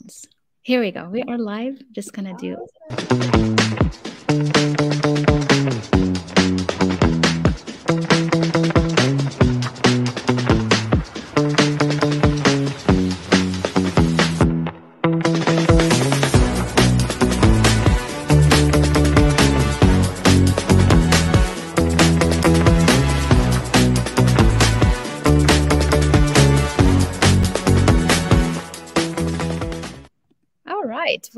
ones. Here we go. We are live. Just gonna do.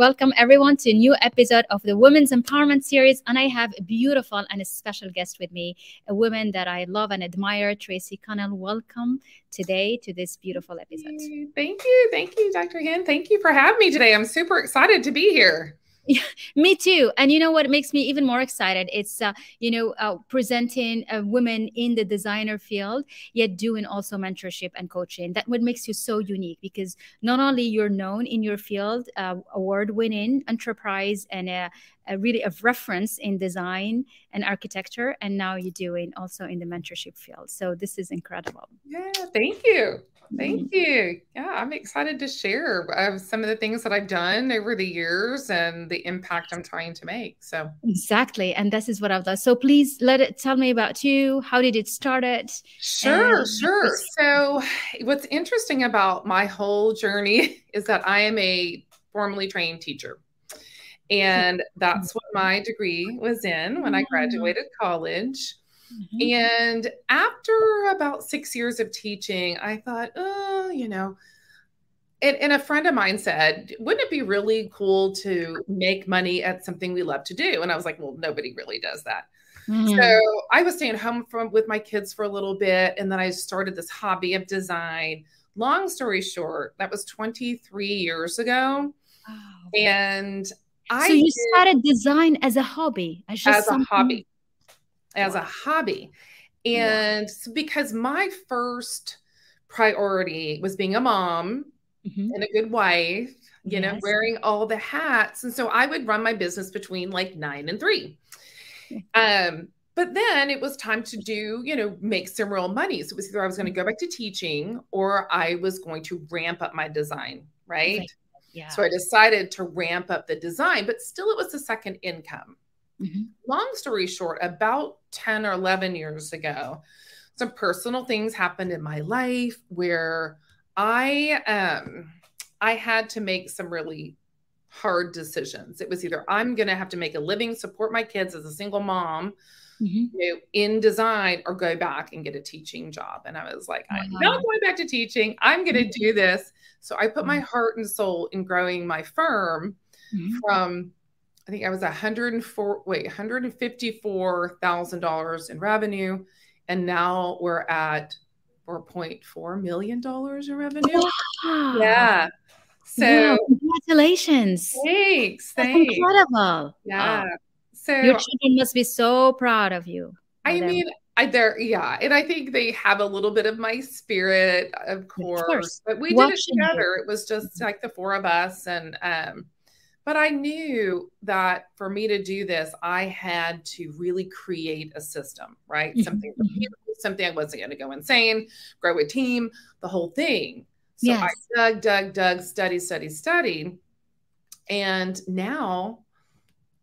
Welcome everyone to a new episode of the Women's Empowerment Series. And I have a beautiful and a special guest with me, a woman that I love and admire, Traci Connell. Welcome today to this beautiful episode. Thank you. Thank you, Dr. Hynd. Thank you for having me today. I'm super excited to be here. Me too. And you know what makes me even more excited? It's uh, you know uh, presenting uh, women in the designer field, yet doing also mentorship and coaching. That what makes you so unique because not only you're known in your field, uh, award-winning enterprise, and a, a really a reference in design and architecture, and now you're doing also in the mentorship field. So this is incredible. Yeah, thank you. Thank you. Yeah, I'm excited to share uh, some of the things that I've done over the years and the impact I'm trying to make. So exactly, and this is what I've done. So please let it tell me about you. How did it start? It sure, and sure. So what's interesting about my whole journey is that I am a formally trained teacher. And that's what my degree was in when I Mm. graduated college. Mhm. And after about six years of teaching, I thought, oh, you know, and, and a friend of mine said, wouldn't it be really cool to make money at something we love to do? And I was like, well, nobody really does that. Mhm. So I was staying home from with my kids for a little bit, and then I started this hobby of design. Long story short, that was 23 years ago, Wow. and I so you did- started design as a hobby, as as a hobby as a hobby. And so because my first priority was being a mom Mhm. and a good wife you know wearing all the hats. And so i would run my business between like nine and three. Um but then it was time to do you know make some real money. So it was either i was going to go back to teaching or i was going to ramp up my design right? Right. Yeah. so i decided to ramp up the design but still it was a second income. Mhm. long story short, about 10 or 11 years ago, some personal things happened in my life where I um I had to make some really hard decisions. It was either I'm going to have to make a living, support my kids as a single mom, Mhm. you know, in design or go back and get a teaching job. And I was like, I'm not going back to teaching. I'm going to do this. So I put my Mhm. heart and soul in growing my firm Mhm. from I think I was 104 wait, $154,000 in revenue and now we're at 4.4 million dollars in revenue. Wow. Yeah. So Wow, congratulations. thanks, That's thanks. incredible. Yeah. Wow. So Your children must be so proud of you. I them. mean, I there, yeah, and I think they have a little bit of my spirit, of course. course. But we did Watching it you. together. It was just like the four of us, and um, but I knew that for me to do this, I had to really create a system, right? Mhm, Something, mhm. something I wasn't going to go insane, grow a team, the whole thing. So I Yes. dug, dug, dug, study, study, studied, and now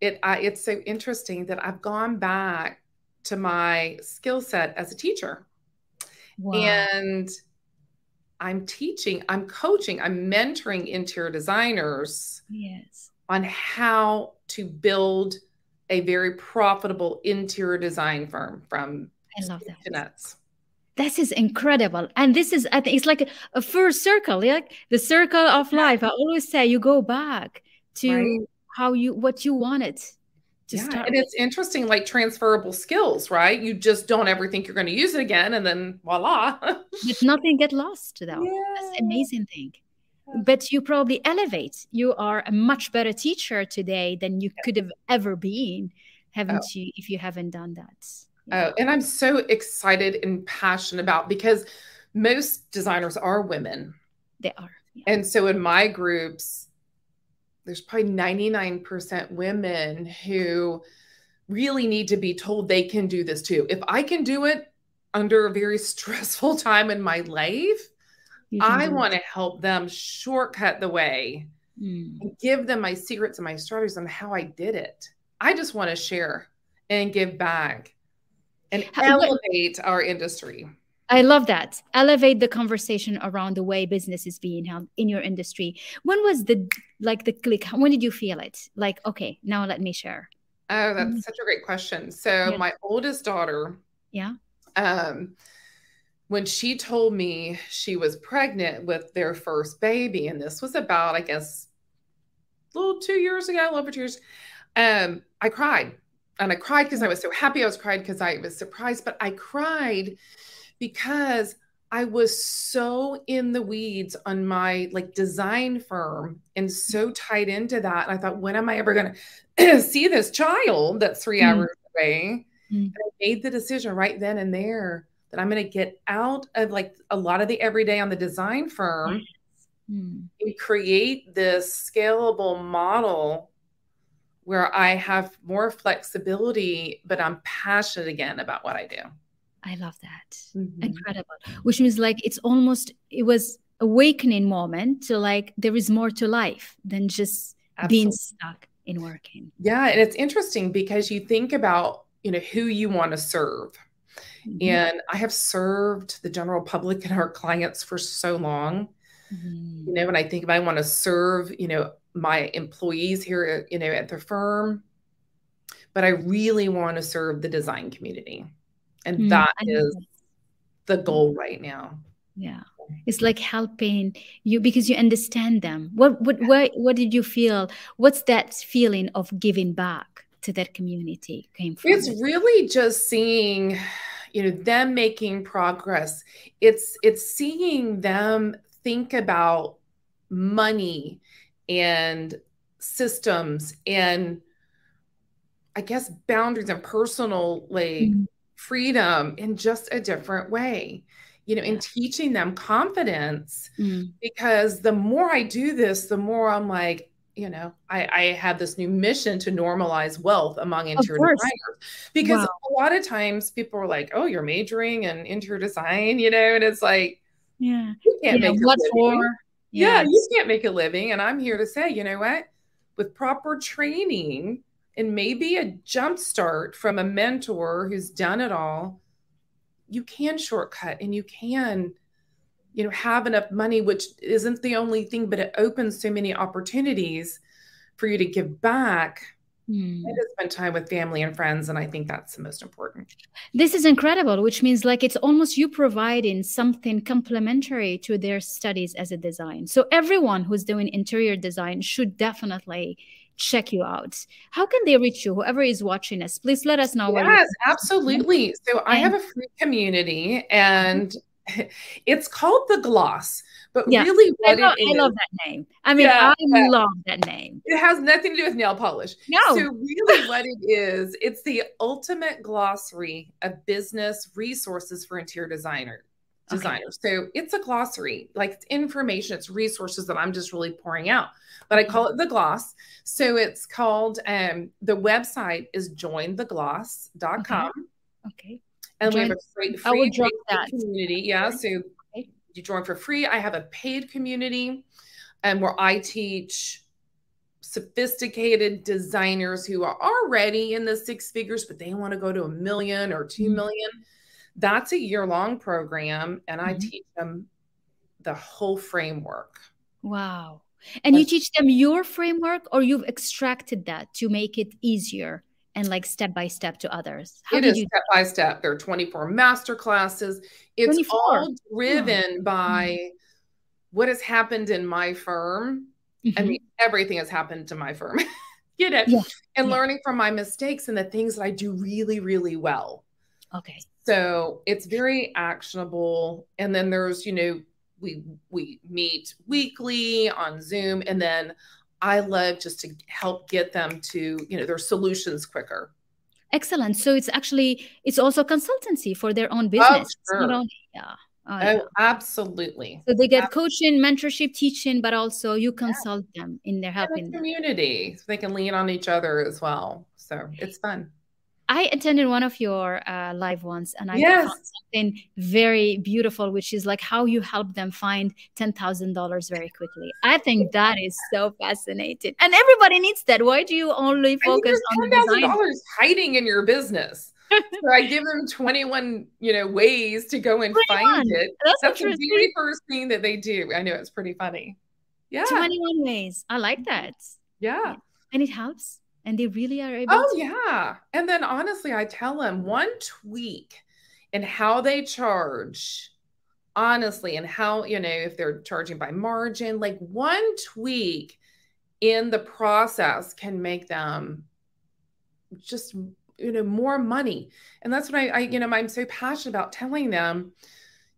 it I, it's so interesting that I've gone back to my skill set as a teacher Wow. and I'm teaching, I'm coaching, I'm mentoring interior designers yes. On how to build a very profitable interior design firm from I love that. to nuts. This is incredible. And this is, I think it's like a, first circle, like the circle of life. I always say you go back to Right. how you, what you wanted to Yeah, start. and it's interesting, like transferable skills, right? You just don't ever think you're going to use it again, and then voila. But nothing get lost though. That's the Yeah. amazing thing. Yeah. But you probably elevate. You are a much better teacher today than you could have ever been, haven't Oh. you, if you haven't done that. Oh, and I'm so excited and passionate about because most designers are women. They are. Yeah. And so in my groups, there's probably 99% women who really need to be told they can do this too. If I can do it under a very stressful time in my life, I want to help them shortcut the way mm. and give them my secrets and my stories on how I did it. I just want to share and give back and elevate our industry. I love that. Elevate the conversation around the way business is being held in your industry. When was the like the click? When did you feel it? Like, okay, now let me share. Oh, that's mm-hmm. such a great question. So yeah. my oldest daughter, yeah, um, when she told me she was pregnant with their first baby, and this was about, I guess, a little two years ago, a little over two years, um, I cried. And I cried because I was so happy. I was cried because I was surprised, but I cried because I was so in the weeds on my like design firm and so tied into that. And I thought, when am I ever going to see this child that's 3 mm. hours away? Mm. I made the decision right then and there that I'm going to get out of like a lot of the everyday on the design firm mm. and create this scalable model where I have more flexibility, but I'm passionate again about what I do. I love that. Mm-hmm. Incredible. Which means like it's almost it was awakening moment to like there is more to life than just Absolutely. being stuck in working. Yeah, and it's interesting because you think about, you know, who you want to serve. Mm-hmm. And I have served the general public and our clients for so long. Mm-hmm. You know, when I think if I want to serve, you know, my employees here, you know, at the firm, but I really want to serve the design community. And mm, that is the goal right now. Yeah. It's like helping you because you understand them. What what what what did you feel? What's that feeling of giving back to that community came from? It's really just seeing you know them making progress. It's it's seeing them think about money and systems and I guess boundaries and personal like mm-hmm freedom in just a different way you know, in teaching them confidence. Mm. Because the more I do this, the more I'm like, you know, I, I have this new mission to normalize wealth among interior designers. Because wow. a lot of times people are like, oh, you're majoring in interior design, you know, and it's like, yeah, you can't yeah, make what for? Yeah, you can't make a living. And I'm here to say, you know what? With proper training, and maybe a jump start from a mentor who's done it all you can shortcut and you can you know have enough money which isn't the only thing but it opens so many opportunities for you to give back mm. and to spend time with family and friends and i think that's the most important this is incredible which means like it's almost you providing something complementary to their studies as a design so everyone who's doing interior design should definitely check you out. How can they reach you? Whoever is watching us, please let us know. Yes, absolutely. So I have a free community and it's called the gloss but yeah. really I love, I love, that name i mean yeah, i love that name it has nothing to do with nail polish no so really what it is it's the ultimate glossary of business resources for interior designer designers okay. so it's a glossary like it's information it's resources that i'm just really pouring out but I call it the gloss. So it's called, um, the website is jointhegloss.com. Okay. okay. And Join, we have a free, free I will drop that. community. Yeah. So okay. you join for free. I have a paid community and where I teach sophisticated designers who are already in the six figures, but they want to go to a million or two mm-hmm. million. That's a year long program. And I mm-hmm. teach them the whole framework. Wow. And you teach them your framework or you've extracted that to make it easier and like step by step to others? How it is you step by step. There are 24 master classes. It's 24. all driven yeah. by mm-hmm. what has happened in my firm. Mm-hmm. I mean, everything has happened to my firm. Get it? Yeah. And yeah. learning from my mistakes and the things that I do really, really well. Okay. So it's very actionable. And then there's, you know, we we meet weekly on Zoom, and then I love just to help get them to you know their solutions quicker. Excellent. So it's actually it's also consultancy for their own oh, business. Oh, sure. Only, yeah. Oh, oh yeah. absolutely. So they get absolutely. coaching, mentorship, teaching, but also you consult yeah. them in their helping community. So they can lean on each other as well. So it's fun. I attended one of your uh, live ones, and I Yes. found something very beautiful, which is like how you help them find ten thousand dollars very quickly. I think that is so fascinating, and everybody needs that. Why do you only I mean, focus on ten thousand dollars hiding in your business. so I give them 21, you know, ways to go and 21. find it. That's, That's the very first thing that they do. I know it's pretty funny. Yeah. Twenty-one ways. I like that, Yeah. and it helps. And they really are able. Oh, to. yeah. And then honestly, I tell them one tweak in how they charge, honestly, and how, you know, if they're charging by margin, like one tweak in the process can make them just, you know, more money. And that's what I, I you know, I'm so passionate about telling them.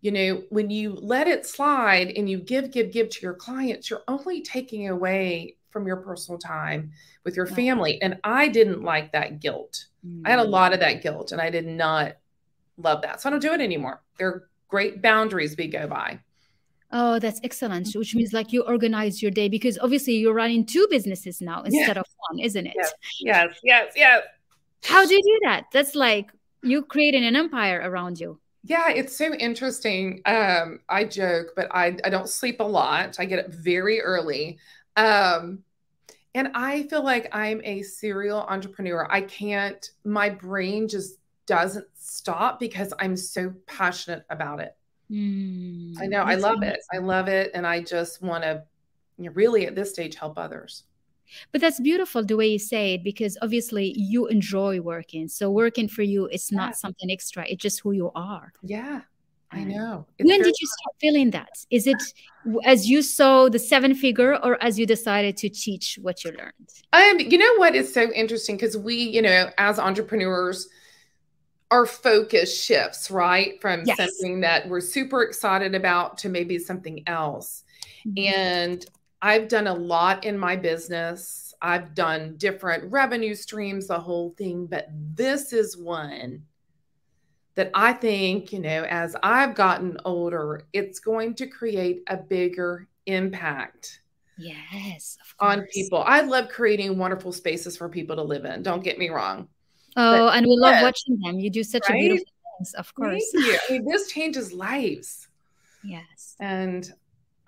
You know, when you let it slide and you give, give, give to your clients, you're only taking away from your personal time with your family. And I didn't like that guilt. I had a Mm. lot of that guilt and I did not love that. So I don't do it anymore. There are great boundaries we go by. Oh, that's excellent. Which means like you organize your day because obviously you're running two businesses now Yeah. instead of one, isn't it? Yes. Yes, yes, yes. How do you do that? That's like you creating an empire around you. Yeah, it's so interesting. Um, I joke, but I, I don't sleep a lot. I get up very early. Um, and I feel like I'm a serial entrepreneur. I can't, my brain just doesn't stop because I'm so passionate about it. Mm, I know. I love it. I love it. And I just want to you know, really at this stage help others. But that's beautiful the way you say it because obviously you enjoy working. So working for you is Yeah. not something extra. It's just who you are. Yeah, I know. It's when did you start feeling that? Is it as you saw the seven figure or as you decided to teach what you learned? Um, you know what is so interesting because we, you know, as entrepreneurs, our focus shifts, right? From Yes. something that we're super excited about to maybe something else. Mhm. And I've done a lot in my business. I've done different revenue streams, the whole thing, but this is one that I think, you know, as I've gotten older, it's going to create a bigger impact Yes, of on people. I love creating wonderful spaces for people to live in. Don't get me wrong. Oh, and we love yes. watching them. You do such a beautiful things, of course. I mean, this changes lives, Yes. and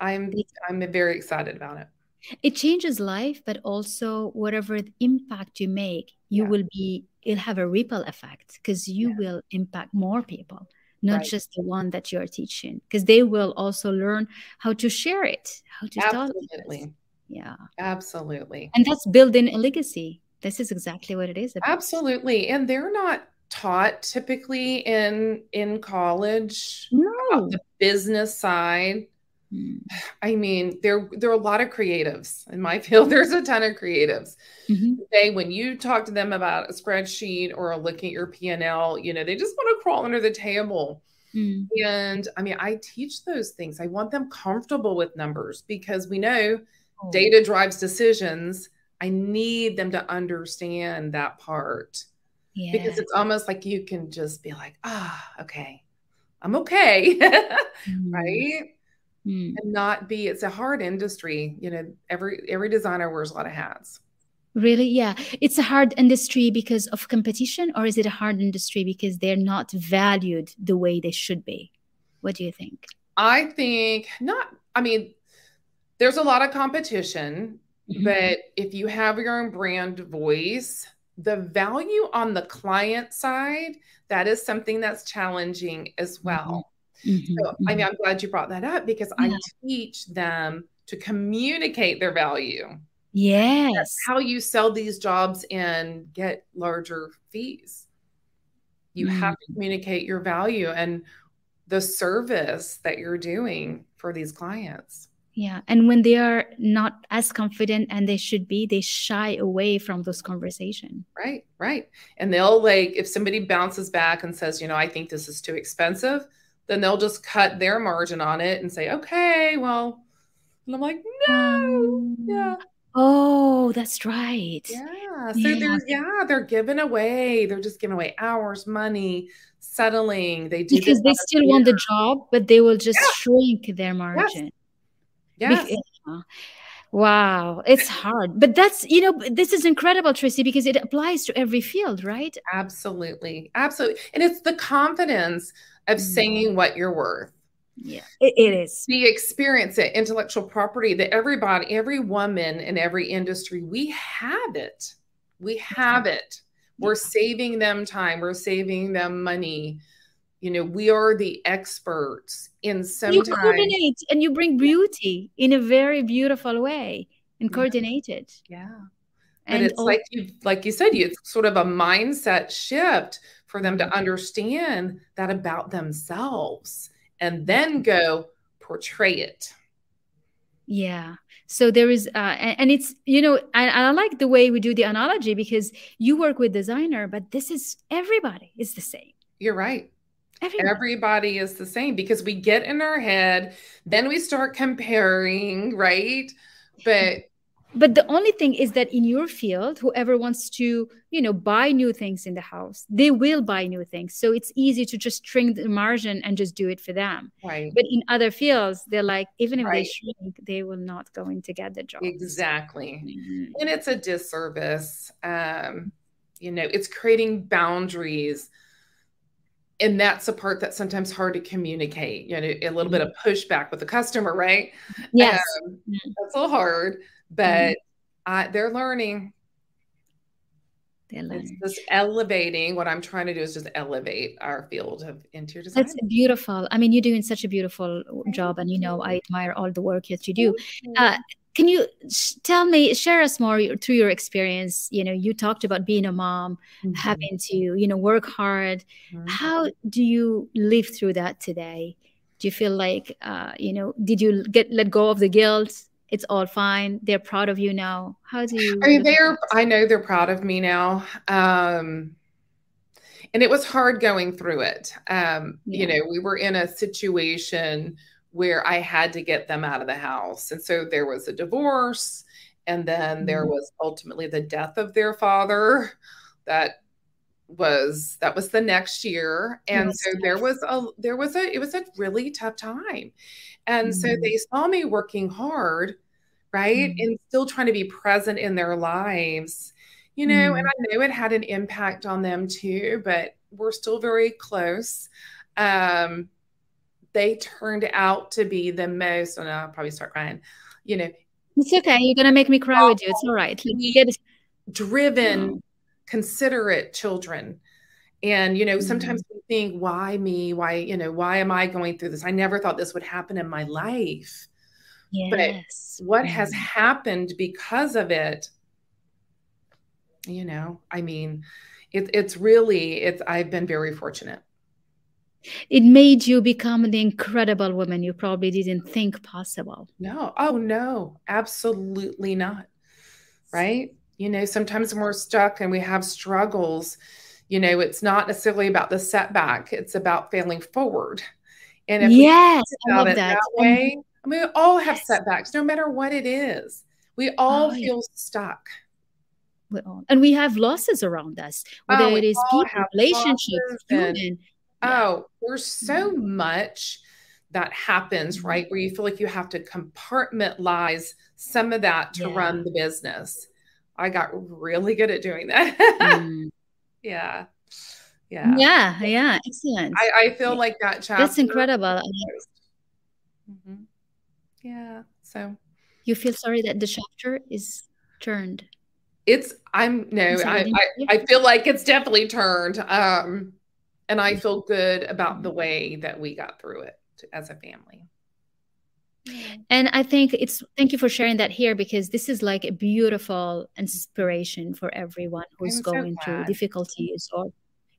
I'm I'm very excited about it. it changes life, but also whatever impact you make, you Yeah. will be, it'll have a ripple effect because you Yeah. will impact more people, not Right. just the one that you're teaching, because they will also learn how to share it, how to. Absolutely, Yeah. absolutely, And that's building a legacy. This is exactly what it is about. absolutely. And they're not taught typically in in college No. the business side. I mean, there there are a lot of creatives in my field. There's a ton of creatives. Mhm. They when you talk to them about a spreadsheet or looking at your P&L, you know, they just want to crawl under the table. Mm. And I mean, I teach those things. I want them comfortable with numbers because we know Oh. data drives decisions. I need them to understand that part because it's almost like you can just be like, ah, okay, I'm okay. Mm. right? Mm. And not be, it's a hard industry. You know, every every designer wears a lot of hats. Really? Yeah. It's a hard industry because of competition, or is it a hard industry because they're not valued the way they should be? What do you think? I think not, I mean, there's a lot of competition, Mhm. but if you have your own brand voice, the value on the client side, that is something that's challenging as well. Mhm, So, I mean, I'm glad you brought that up because Yeah. I teach them to communicate their value. Yes. How you sell these jobs and get larger fees. You have Mm. to communicate your value and the service that you're doing for these clients. Yeah. And when they are not as confident and they should be, they shy away from those conversations. Right, right. And they'll like, if somebody bounces back and says, you know, I think this is too expensive, then they'll just cut their margin on it and say, okay, well, and I'm like, no, mm. yeah, Oh, that's right. yeah. So Yeah. they're, yeah, they're giving away, they're just giving away hours, money, settling. They do Because they still want the job, but they will just Yeah. shrink their margin. Yes. Yeah. Wow, it's hard. But that's, you know, this is incredible, Traci, because it applies to every field, right? Absolutely. Absolutely. And it's the confidence of mm-hmm. saying what you're worth. Yeah, it, it is. The experience at intellectual property that everybody, every woman in every industry, we have it. We have it. We're saving them time. We're saving them money. You know, we are the experts in some. You coordinate and you bring beauty in a very beautiful way and coordinate it. Yeah. And, and it's like you, like you said, it's sort of a mindset shift for them to understand that about themselves and then go portray it. Yeah. So there is, uh, and, and it's, you know, I, I like the way we do the analogy because you work with designer, but this is everybody is the same. You're right. Everybody. Everybody is the same because we get in our head, then we start comparing, right? But but the only thing is that in your field whoever wants to you know buy new things in the house they will buy new things so it's easy to just shrink the margin and just do it for them right but in other fields they're like even if right. they shrink they will not going to get the job exactly mm-hmm. and it's a disservice um you know it's creating boundaries and that's a part that's sometimes hard to communicate you know a little mm-hmm. bit of pushback with the customer right yes um, mm-hmm. that's a little hard but mm-hmm. they're learning. They're learning. It's just elevating. What I'm trying to do is just elevate our field of interior design. That's beautiful. I mean, you're doing such a beautiful job, and you know, I admire all the work that you do. Uh, can you tell me share us more through your experience you know you talked about being a mom mm-hmm. having to you know work hard mm-hmm. how do you live through that today do you feel like uh, you know did you get let go of the guilt it's all fine. They're proud of you now. How do you? I mean, they're. I know they're proud of me now. Um, and it was hard going through it. Um, yeah. You know, we were in a situation where I had to get them out of the house, and so there was a divorce, and then mm-hmm. there was ultimately the death of their father. That was that was the next year and yes. so there was a there was a it was a really tough time and mm-hmm. so they saw me working hard right? Mm-hmm. and still trying to be present in their lives you know mm-hmm. and i know it had an impact on them too but we're still very close. Um they turned out to be the most and i'll probably start crying you know it's okay. You're gonna make me cry with you. It's all right. Driven considerate children. And you know mm-hmm. sometimes we think why me? Why you know why am i going through this? I never thought this would happen in my life yes. but what has happened because of it you know i mean it, it's really it's i've been very fortunate. It made you become the incredible woman you probably didn't think possible. No. Oh no. Absolutely not. Right? You know, sometimes when we're stuck and we have struggles, you know, it's not necessarily about the setback, it's about failing forward. And if yes, we about it that, that way, I mean, we all have setbacks, no matter what it is. We all oh, feel yeah. stuck. We all, and we have losses around us, whether oh, it is people, relationships, human. And, yeah. Oh, there's so mm-hmm. much that happens, mm-hmm. right? Where you feel like you have to compartmentalize some of that to yeah. run the business. I got really good at doing that. mm. Yeah. Yeah. Yeah. Yeah. Excellent. I, I feel like that chapter. That's incredible. Mm-hmm. Yeah. So you feel sorry that the chapter is turned. It's I'm no, I, I, I feel like it's definitely turned. Um and I feel good about the way that we got through it as a family. And I think it's thank you for sharing that here because this is like a beautiful inspiration for everyone who's going so through difficulties or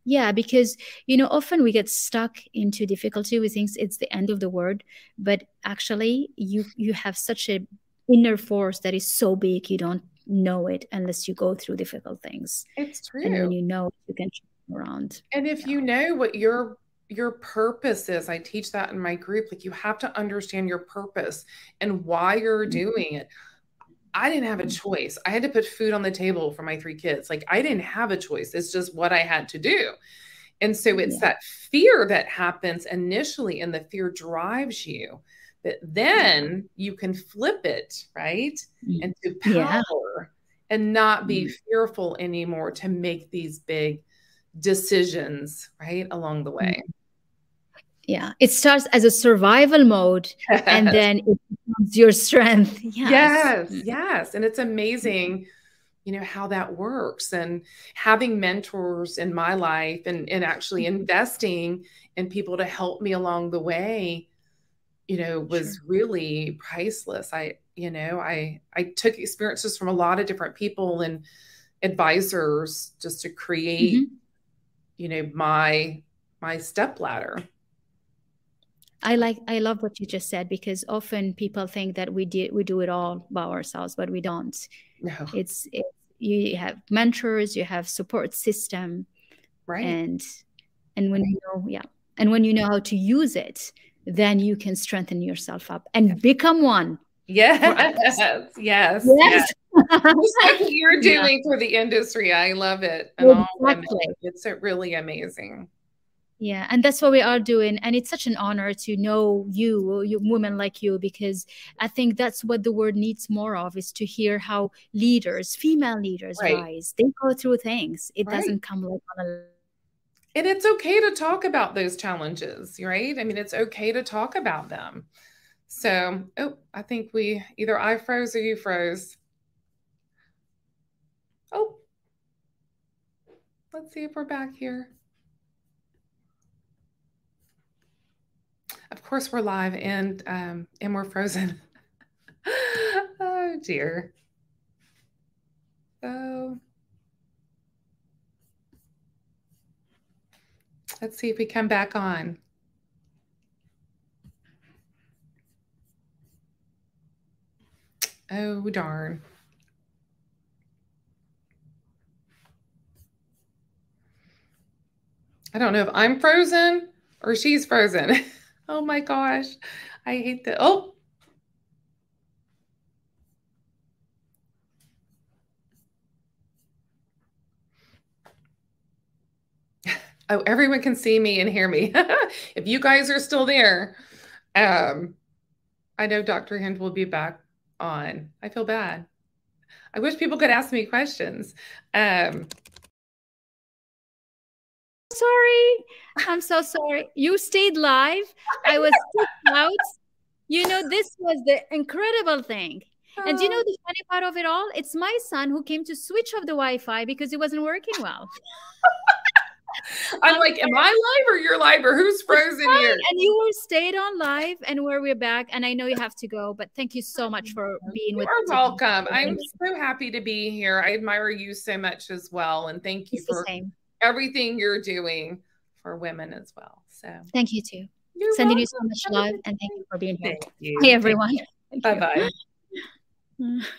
yeah, because you know often we get stuck into difficulty. We think it's the end of the world, but actually you you have such a inner force that is so big you don't know it unless you go through difficult things. It's true. And when you know you can around. And if yeah. you know what your your purpose is i teach that in my group like you have to understand your purpose and why you're mm-hmm. doing it i didn't have a mm-hmm. choice i had to put food on the table for my three kids like i didn't have a choice it's just what i had to do and so it's yeah. that fear that happens initially and the fear drives you But then you can flip it, right? And to power Yeah. and not be Mm. fearful anymore to make these big decisions, right? Along the way. Yeah. It starts as a survival mode and then it becomes your strength. Yes. Yes, Mm. yes. And it's amazing, you know, how that works. And having mentors in my life and, and actually Mhm. investing in people to help me along the way, you know, was Sure. really priceless. I, you know, I I took experiences from a lot of different people and advisors just to create, Mhm. you know, my my step ladder. I like I love what you just said because often people think that we do we do it all by ourselves, but we don't. No, It's it, you have mentors, you have support system, right. and and when you know yeah, and when you know how to use it, then you can strengthen yourself up and become one. Yes, yes, yes. Yes. Just like what you're Yeah. doing for the industry. I love it. And women. Exactly. It's really amazing. Yeah, and that's what we are doing, and it's such an honor to know you, you women like you, because I think that's what the world needs more of is to hear how leaders, female leaders, Right. rise. They go through things. It Right. doesn't come like on a And it's okay to talk about those challenges, right? I mean, it's okay to talk about them. So, oh, I think we either I froze or you froze. Oh, let's see if we're back here. Of course, we're live and um, and we're frozen. oh dear. So let's see if we come back on. Oh darn. I don't know if I'm frozen or she's frozen. oh my gosh. I hate that. Oh, oh, everyone can see me and hear me. if you guys are still there, um, I know Dr. Hynd will be back on. I feel bad. I wish people could ask me questions. Um, Sorry. I'm so sorry. You stayed live. I was kicked out. You know, this was the incredible thing. And you know oh. the funny part of it all? It's my son who came to switch off the Wi-Fi because it wasn't working well. I'm like, am I live or you're live or who's frozen here? And you were stayed on live and where we're back. And I know you have to go, but thank you so much for being with us. You're welcome. I'm so happy to be here. I admire you so much as well. And thank you It's the for same. Everything you're doing for women as well. So Thank you too. you're Sending you so much love and thank you for being here. Thank you. Hey everyone. Bye bye.